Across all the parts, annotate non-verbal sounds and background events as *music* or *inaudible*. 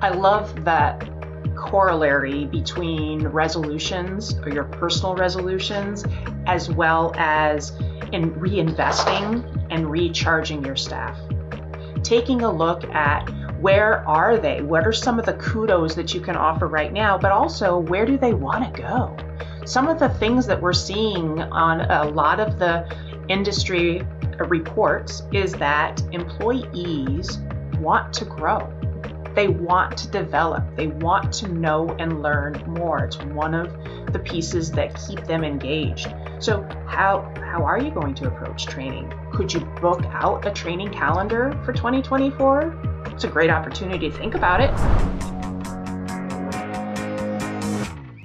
I love that corollary between resolutions or your personal resolutions as well as in reinvesting and recharging your staff. Taking a look at where are they? What are some of the kudos that you can offer right now? But also, where do they want to go? Some of the things that we're seeing on a lot of the industry reports is that employees want to grow. They want to develop. They want to know and learn more. It's one of the pieces that keep them engaged. So, how how are you going to approach training? Could you book out a training calendar for 2024? It's a great opportunity to think about it.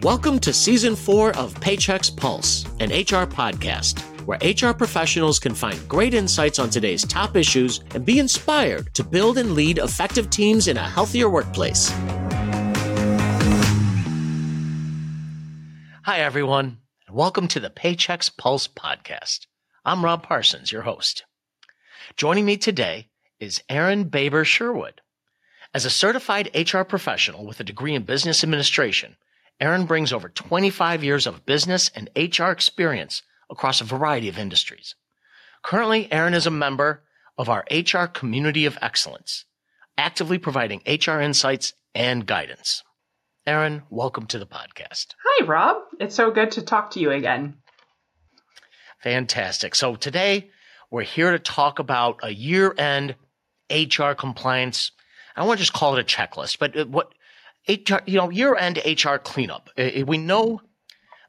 Welcome to season four of Paychex Pulse, an HR podcast where HR professionals can find great insights on today's top issues and be inspired to build and lead effective teams in a healthier workplace. Hi, everyone, and welcome to the Paychex Pulse podcast. I'm Rob Parsons, your host. Joining me today is Erin Baber Sherwood. As a certified HR professional with a degree in business administration, Erin brings over 25 years of business and HR experience across a variety of industries. Currently, Erin is a member of our HR Community of Excellence, actively providing HR insights and guidance. Erin, welcome to the podcast. Hi, Rob. It's so good to talk to you again. Fantastic. So today we're here to talk about a year end HR compliance. I want to just call it a checklist, but uh, what HR, you know, year end HR cleanup. We know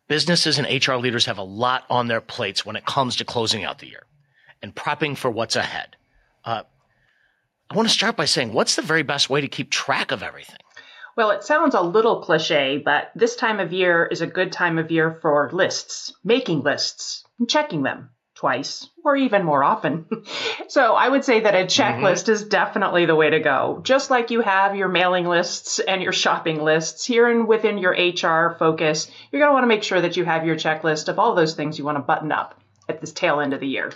businesses and HR leaders have a lot on their plates when it comes to closing out the year and prepping for what's ahead. Uh, I want to start by saying, what's the very best way to keep track of everything? Well, it sounds a little cliche, but this time of year is a good time of year for lists, making lists, and checking them twice or even more often. *laughs* so I would say that a checklist mm-hmm. is definitely the way to go. Just like you have your mailing lists and your shopping lists here and within your HR focus, you're going to want to make sure that you have your checklist of all those things you want to button up at this tail end of the year.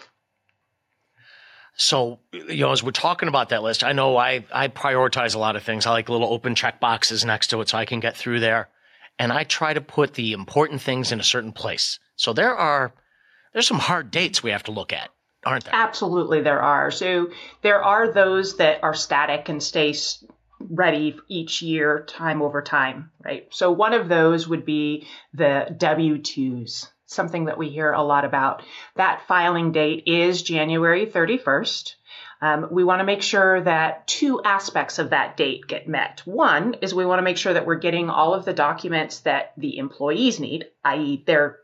So, you know, as we're talking about that list, I know I, I prioritize a lot of things. I like little open check boxes next to it so I can get through there. And I try to put the important things in a certain place. So there are there's some hard dates we have to look at, aren't there? Absolutely, there are. So there are those that are static and stay ready each year, time over time, right? So one of those would be the W 2s, something that we hear a lot about. That filing date is January 31st. Um, we want to make sure that two aspects of that date get met. One is we want to make sure that we're getting all of the documents that the employees need, i.e., their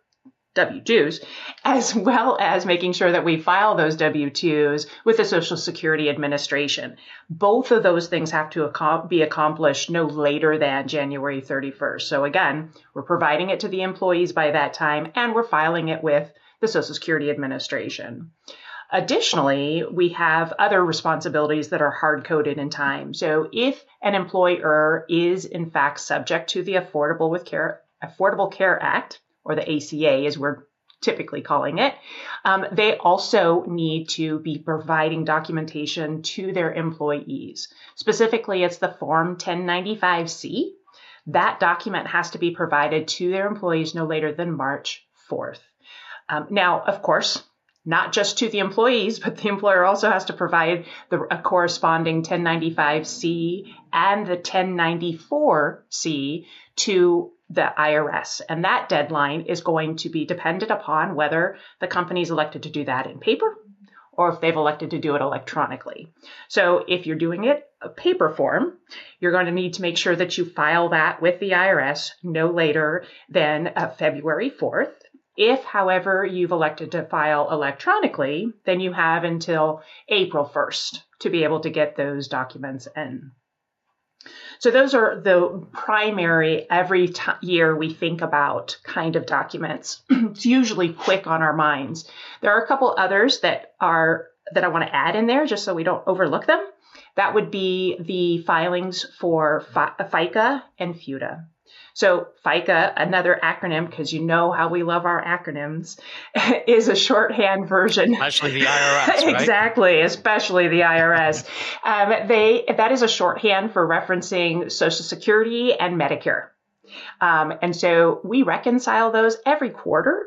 W 2s, as *laughs* well as making sure that we file those W 2s with the Social Security Administration. Both of those things have to be accomplished no later than January 31st. So, again, we're providing it to the employees by that time and we're filing it with the Social Security Administration. Additionally, we have other responsibilities that are hard coded in time. So, if an employer is in fact subject to the Affordable with Care Affordable Care Act, or the ACA as we're typically calling it. Um, they also need to be providing documentation to their employees. Specifically, it's the Form 1095C. That document has to be provided to their employees no later than March 4th. Um, now, of course, not just to the employees, but the employer also has to provide the a corresponding 1095C and the 1094C to the IRS. And that deadline is going to be dependent upon whether the company's elected to do that in paper or if they've elected to do it electronically. So if you're doing it a paper form, you're going to need to make sure that you file that with the IRS no later than uh, February 4th. If, however, you've elected to file electronically, then you have until April 1st to be able to get those documents in. So those are the primary every t- year we think about kind of documents. *clears throat* it's usually quick on our minds. There are a couple others that are that I want to add in there just so we don't overlook them. That would be the filings for FICA and FUTA. So FICA, another acronym, because you know how we love our acronyms, *laughs* is a shorthand version. Especially the IRS, right? exactly, especially the IRS. *laughs* um, they that is a shorthand for referencing Social Security and Medicare. Um, and so we reconcile those every quarter.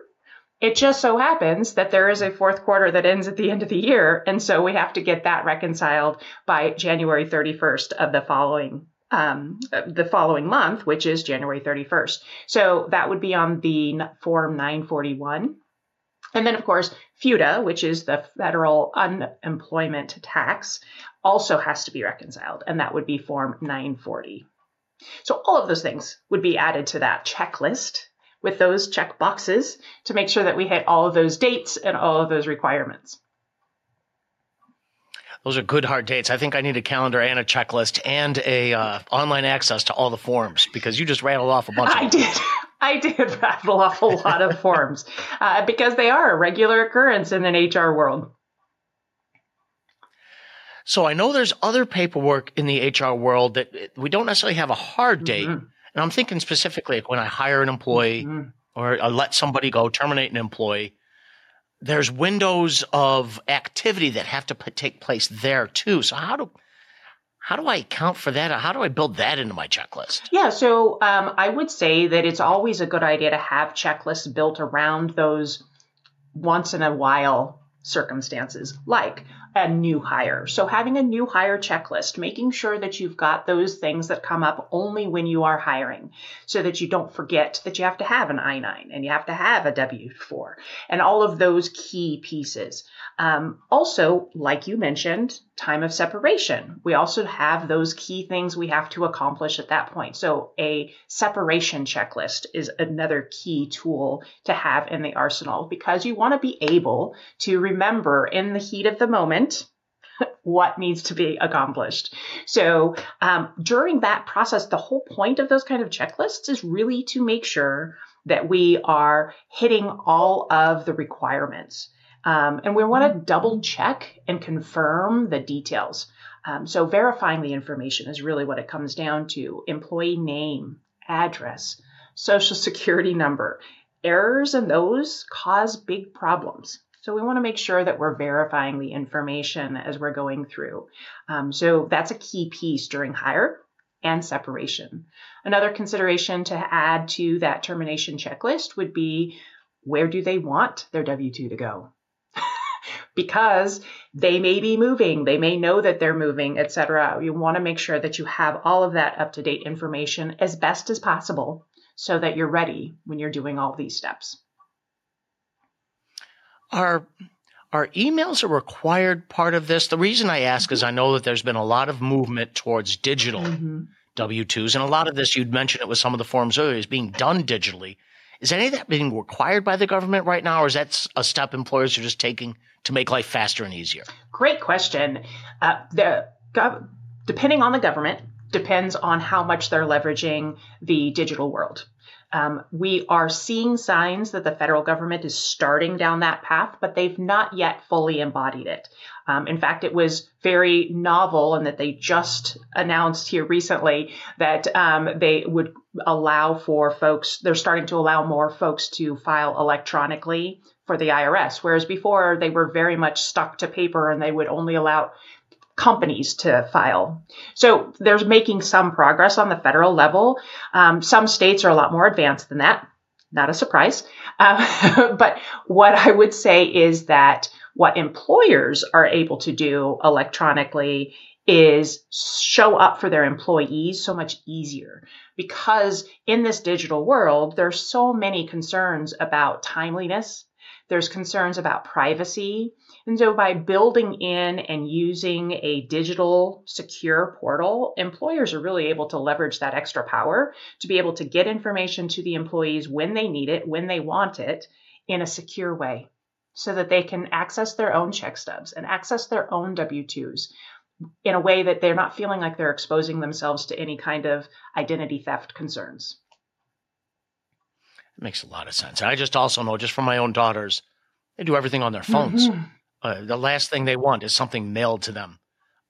It just so happens that there is a fourth quarter that ends at the end of the year. And so we have to get that reconciled by January 31st of the following um, the following month, which is January 31st. So that would be on the Form 941. And then, of course, FUTA, which is the federal unemployment tax, also has to be reconciled, and that would be Form 940. So all of those things would be added to that checklist with those check boxes to make sure that we hit all of those dates and all of those requirements. Those are good hard dates. I think I need a calendar and a checklist and a uh, online access to all the forms because you just rattled off a bunch. I did. *laughs* I did rattle off a lot of *laughs* forms uh, because they are a regular occurrence in an HR world. So I know there's other paperwork in the HR world that we don't necessarily have a hard date. Mm-hmm. And I'm thinking specifically like when I hire an employee mm-hmm. or I let somebody go, terminate an employee there's windows of activity that have to take place there too. So how do how do I account for that? How do I build that into my checklist? Yeah, so um, I would say that it's always a good idea to have checklists built around those once in a while circumstances, like a new hire. So having a new hire checklist, making sure that you've got those things that come up only when you are hiring so that you don't forget that you have to have an I-9 and you have to have a W-4 and all of those key pieces. Um, also, like you mentioned, time of separation. We also have those key things we have to accomplish at that point. So a separation checklist is another key tool to have in the arsenal because you want to be able to remember in the heat of the moment *laughs* what needs to be accomplished. So um, during that process, the whole point of those kind of checklists is really to make sure that we are hitting all of the requirements. Um, and we want to double check and confirm the details. Um, so verifying the information is really what it comes down to. Employee name, address, social security number. Errors in those cause big problems. So we want to make sure that we're verifying the information as we're going through. Um, so that's a key piece during hire and separation. Another consideration to add to that termination checklist would be where do they want their W 2 to go? Because they may be moving, they may know that they're moving, etc. You want to make sure that you have all of that up to date information as best as possible so that you're ready when you're doing all these steps. Are are emails a required part of this? The reason I ask is I know that there's been a lot of movement towards digital mm-hmm. W 2s, and a lot of this, you'd mentioned it with some of the forms earlier, is being done digitally. Is any of that being required by the government right now, or is that a step employers are just taking to make life faster and easier? Great question. Uh, the gov- depending on the government depends on how much they're leveraging the digital world. Um, we are seeing signs that the federal government is starting down that path, but they've not yet fully embodied it. Um, in fact, it was very novel in that they just announced here recently that um, they would allow for folks, they're starting to allow more folks to file electronically for the IRS, whereas before they were very much stuck to paper and they would only allow companies to file. So there's making some progress on the federal level. Um, some states are a lot more advanced than that. Not a surprise. Uh, *laughs* but what I would say is that what employers are able to do electronically is show up for their employees so much easier because in this digital world, there's so many concerns about timeliness. There's concerns about privacy. And so by building in and using a digital secure portal, employers are really able to leverage that extra power to be able to get information to the employees when they need it, when they want it in a secure way so that they can access their own check stubs and access their own W 2s in a way that they're not feeling like they're exposing themselves to any kind of identity theft concerns. Makes a lot of sense. I just also know, just from my own daughters, they do everything on their phones. Mm-hmm. Uh, the last thing they want is something mailed to them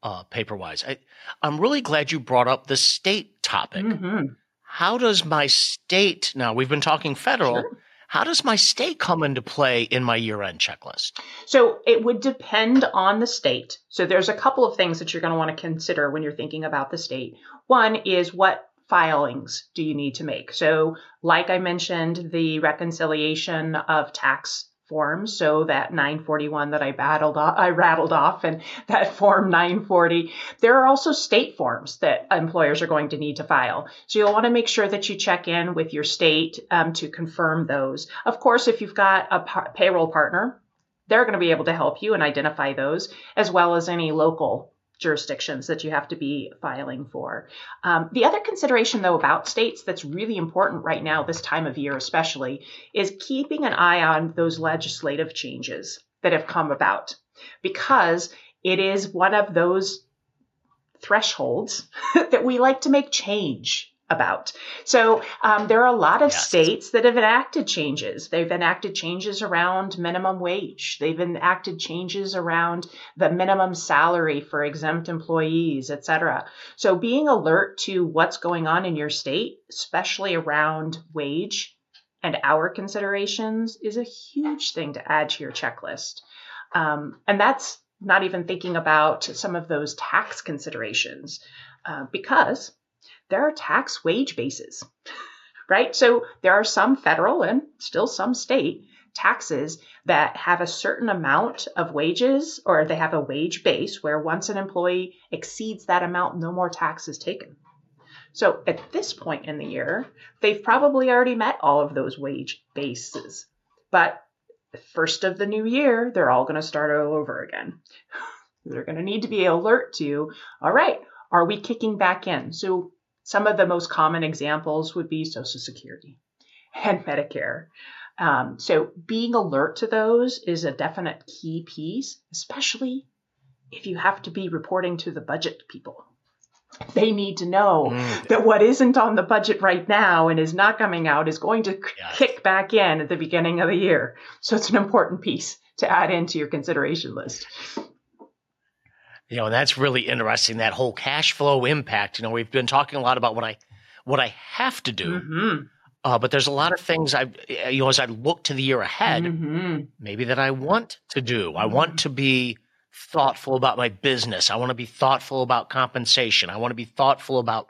uh, paper wise. I, am really glad you brought up the state topic. Mm-hmm. how does my state now? We've been talking federal. Sure. How does my state come into play in my year end checklist? So it would depend on the state. So there's a couple of things that you're going to want to consider when you're thinking about the state. One is what filings do you need to make? So, like I mentioned, the reconciliation of tax forms. So that 941 that I battled off, I rattled off and *laughs* that form 940. There are also state forms that employers are going to need to file. So you'll want to make sure that you check in with your state um, to confirm those. Of course, if you've got a par- payroll partner, they're going to be able to help you and identify those as well as any local jurisdictions that you have to be filing for. Um, the other consideration, though, about states that's really important right now, this time of year especially, is keeping an eye on those legislative changes that have come about because it is one of those thresholds *laughs* that we like to make change about. So um, there are a lot of yes. states that have enacted changes. They've enacted changes around minimum wage. They've enacted changes around the minimum salary for exempt employees, et cetera. So being alert to what's going on in your state, especially around wage and hour considerations, is a huge thing to add to your checklist. Um, and that's not even thinking about some of those tax considerations uh, because there are tax wage bases, *laughs* right? So there are some federal and still some state taxes that have a certain amount of wages or they have a wage base where once an employee exceeds that amount, no more tax is taken. So at this point in the year, they've probably already met all of those wage bases. But first of the new year, they're all going to start all over again. *laughs* they're going to need to be alert to, all right, are we kicking back in? So some of the most common examples would be Social Security *laughs* and Medicare. Um, so being alert to those is a definite key piece, especially if you have to be reporting to the budget people. They need to know mm. that what isn't on the budget right now and is not coming out is going to yes. kick back in at the beginning of the year. So it's an important piece to add into your consideration list. You know, and that's really interesting. That whole cash flow impact. You know, we've been talking a lot about what I what I have to do. Mm-hmm. Uh, but there's a lot of things I, you know, as I look to the year ahead, mm-hmm. maybe that I want to do. I want to be thoughtful about my business. I want to be thoughtful about compensation. I want to be thoughtful about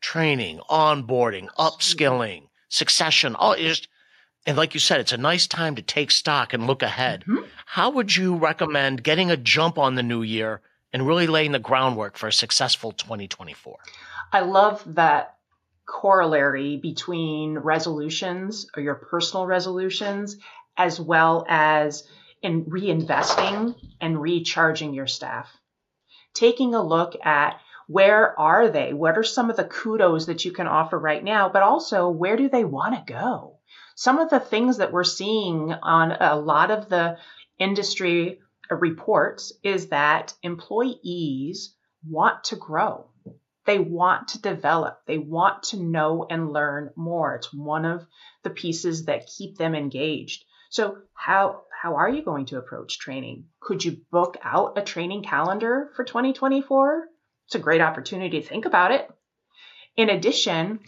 training, onboarding, upskilling, succession. All just, and like you said, it's a nice time to take stock and look ahead. Mm-hmm. How would you recommend getting a jump on the new year and really laying the groundwork for a successful 2024. I love that corollary between resolutions or your personal resolutions as well as in reinvesting and recharging your staff. Taking a look at where are they? What are some of the kudos that you can offer right now? But also, where do they want to go? Some of the things that we're seeing on a lot of the industry reports is that employees want to grow. They want to develop. They want to know and learn more. It's one of the pieces that keep them engaged. So how how are you going to approach training? Could you book out a training calendar for 2024? It's a great opportunity to think about it. In addition,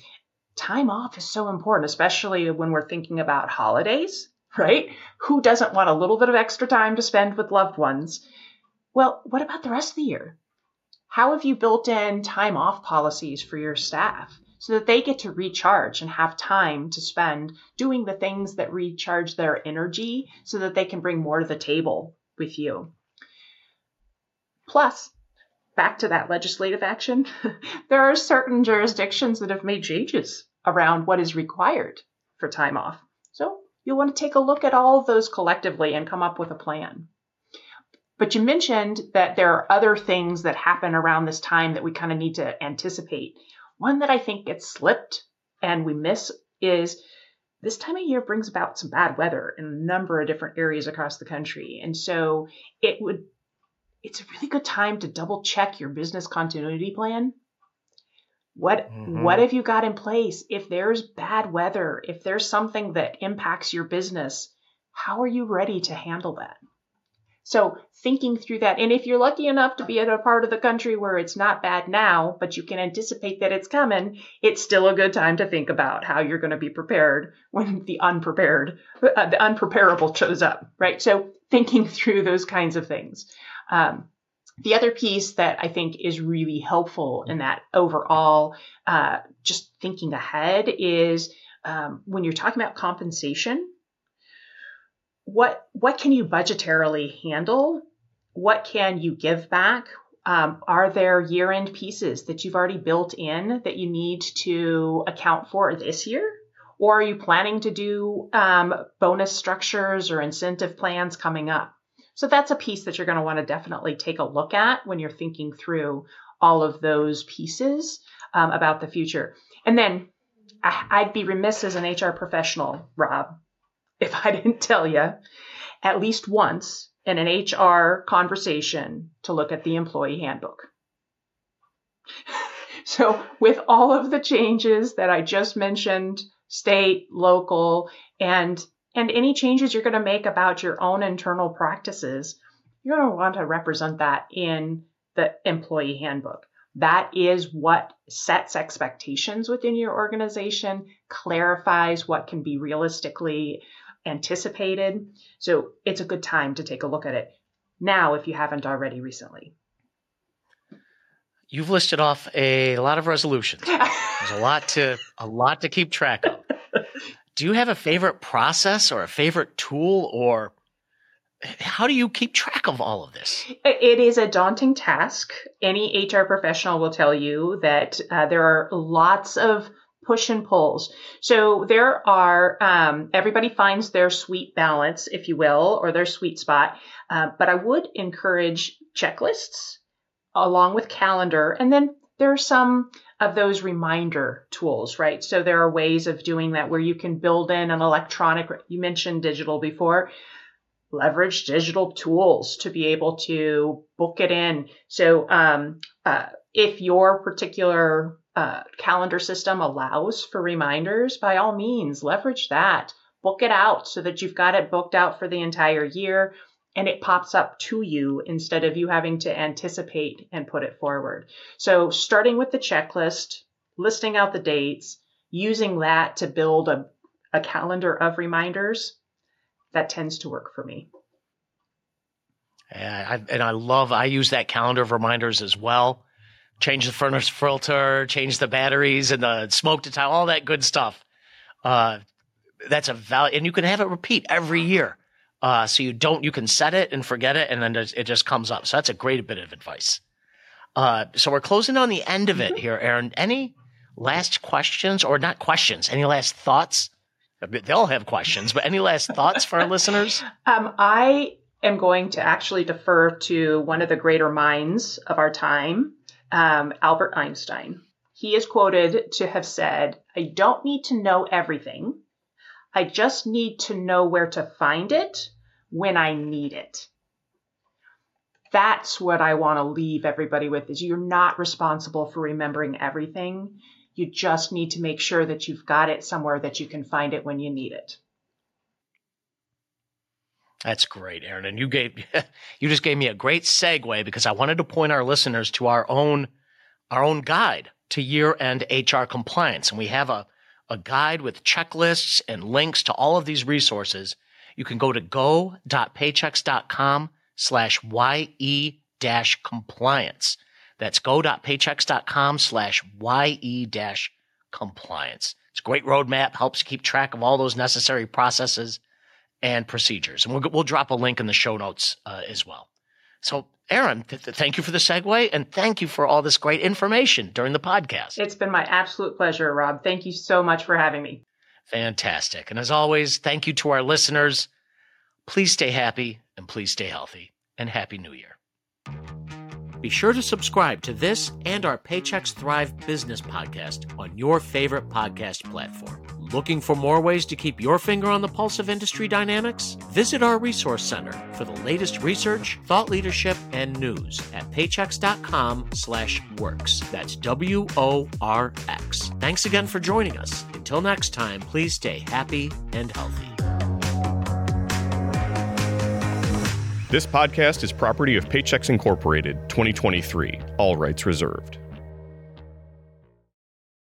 time off is so important, especially when we're thinking about holidays right? Who doesn't want a little bit of extra time to spend with loved ones? Well, what about the rest of the year? How have you built in time off policies for your staff so that they get to recharge and have time to spend doing the things that recharge their energy so that they can bring more to the table with you? Plus, back to that legislative action, *laughs* there are certain jurisdictions that have made changes around what is required for time off. You'll want to take a look at all of those collectively and come up with a plan. But you mentioned that there are other things that happen around this time that we kind of need to anticipate. One that I think gets slipped and we miss is this time of year brings about some bad weather in a number of different areas across the country. And so it would it's a really good time to double check your business continuity plan what mm-hmm. what have you got in place if there's bad weather, if there's something that impacts your business? How are you ready to handle that? So thinking through that, and if you're lucky enough to be at a part of the country where it's not bad now, but you can anticipate that it's coming, it's still a good time to think about how you're going to be prepared when the unprepared, uh, the unpreparable shows up, right? So thinking *laughs* through those kinds of things. Um, the other piece that I think is really helpful in that overall, uh, just thinking ahead is um, when you're talking about compensation, what what can you budgetarily handle? What can you give back? Um, are there year end pieces that you've already built in that you need to account for this year? Or are you planning to do um, bonus structures or incentive plans coming up? So that's a piece that you're going to want to definitely take a look at when you're thinking through all of those pieces um, about the future. And then I'd be remiss as an HR professional, Rob, if I *laughs* didn't tell you at least once in an HR conversation to look at the employee handbook. *laughs* so, with all of the changes that I just mentioned, state, local, and and any changes you're going to make about your own internal practices, you're going to want to represent that in the employee handbook. That is what sets expectations within your organization, clarifies what can be realistically anticipated. So it's a good time to take a look at it now if you haven't already recently. You've listed off a lot of resolutions. *laughs* There's a lot to a lot to keep track of. *laughs* Do you have a favorite process or a favorite tool or how do you keep track of all of this? It is a daunting task. Any HR professional will tell you that uh, there are lots of push and pulls. So there are, um, everybody finds their sweet balance, if you will, or their sweet spot. Uh, but I would encourage checklists along with calendar. And then there are some of those reminder tools, right? So there are ways of doing that where you can build in an electronic, you mentioned digital before, leverage digital tools to be able to book it in. So um, uh, if your particular uh, calendar system allows for reminders, by all means, leverage that. Book it out so that you've got it booked out for the entire year and it pops up to you instead of you having to anticipate and put it forward. So, starting with the checklist, listing out the dates, using that to build a, a calendar of reminders, that tends to work for me. Yeah, I, and I love, I use that calendar of reminders as well. Change the furnace filter, change the batteries and the smoke detector, all that good stuff. Uh, that's a value, and you can have it repeat every year. Uh, so you don't, you can set it and forget it, and then it just comes up. So that's a great bit of advice. Uh, so we're closing on the end of it mm-hmm. here, Erin. Any last questions, or not questions? Any last thoughts? They'll have questions, but any last thoughts for our listeners? *laughs* Um, I am going to actually defer to one of the greater minds of our time, um, Albert Einstein. He is quoted to have said, I don't need to know everything. I just need to know where to find it when I need it. That's what I want to leave everybody with is you're not responsible for remembering everything. You just need to make sure that you've got it somewhere that you can find it when you need it. That's great, Erin. And you gave *laughs* you just gave me a great segue because I wanted to point our listeners to our own our own guide to year-end HR compliance. And we have a, a guide with checklists and links to all of these resources you can go to go.paychex.com slash YE dash compliance. That's go.paychex.com slash YE dash compliance. It's a great roadmap, helps keep track of all those necessary processes and procedures. And we'll, we'll drop a link in the show notes uh, as well. So, Erin, th- th- thank you for the segue and thank you for all this great information during the podcast. It's been my absolute pleasure, Rob. Thank you so much for having me. Fantastic. And as always, thank you to our listeners. Please stay happy and please stay healthy. And Happy New Year. Be sure to subscribe to this and our Paychex Thrive business podcast on your favorite podcast platform. Looking for more ways to keep your finger on the pulse of industry dynamics? Visit our resource center for the latest research, thought leadership, and news at paychex.com slash works. That's W-O-R-X. Thanks again for joining us. Until next time, please stay happy and healthy. This podcast is property of Paychex Incorporated, 2023, all rights reserved.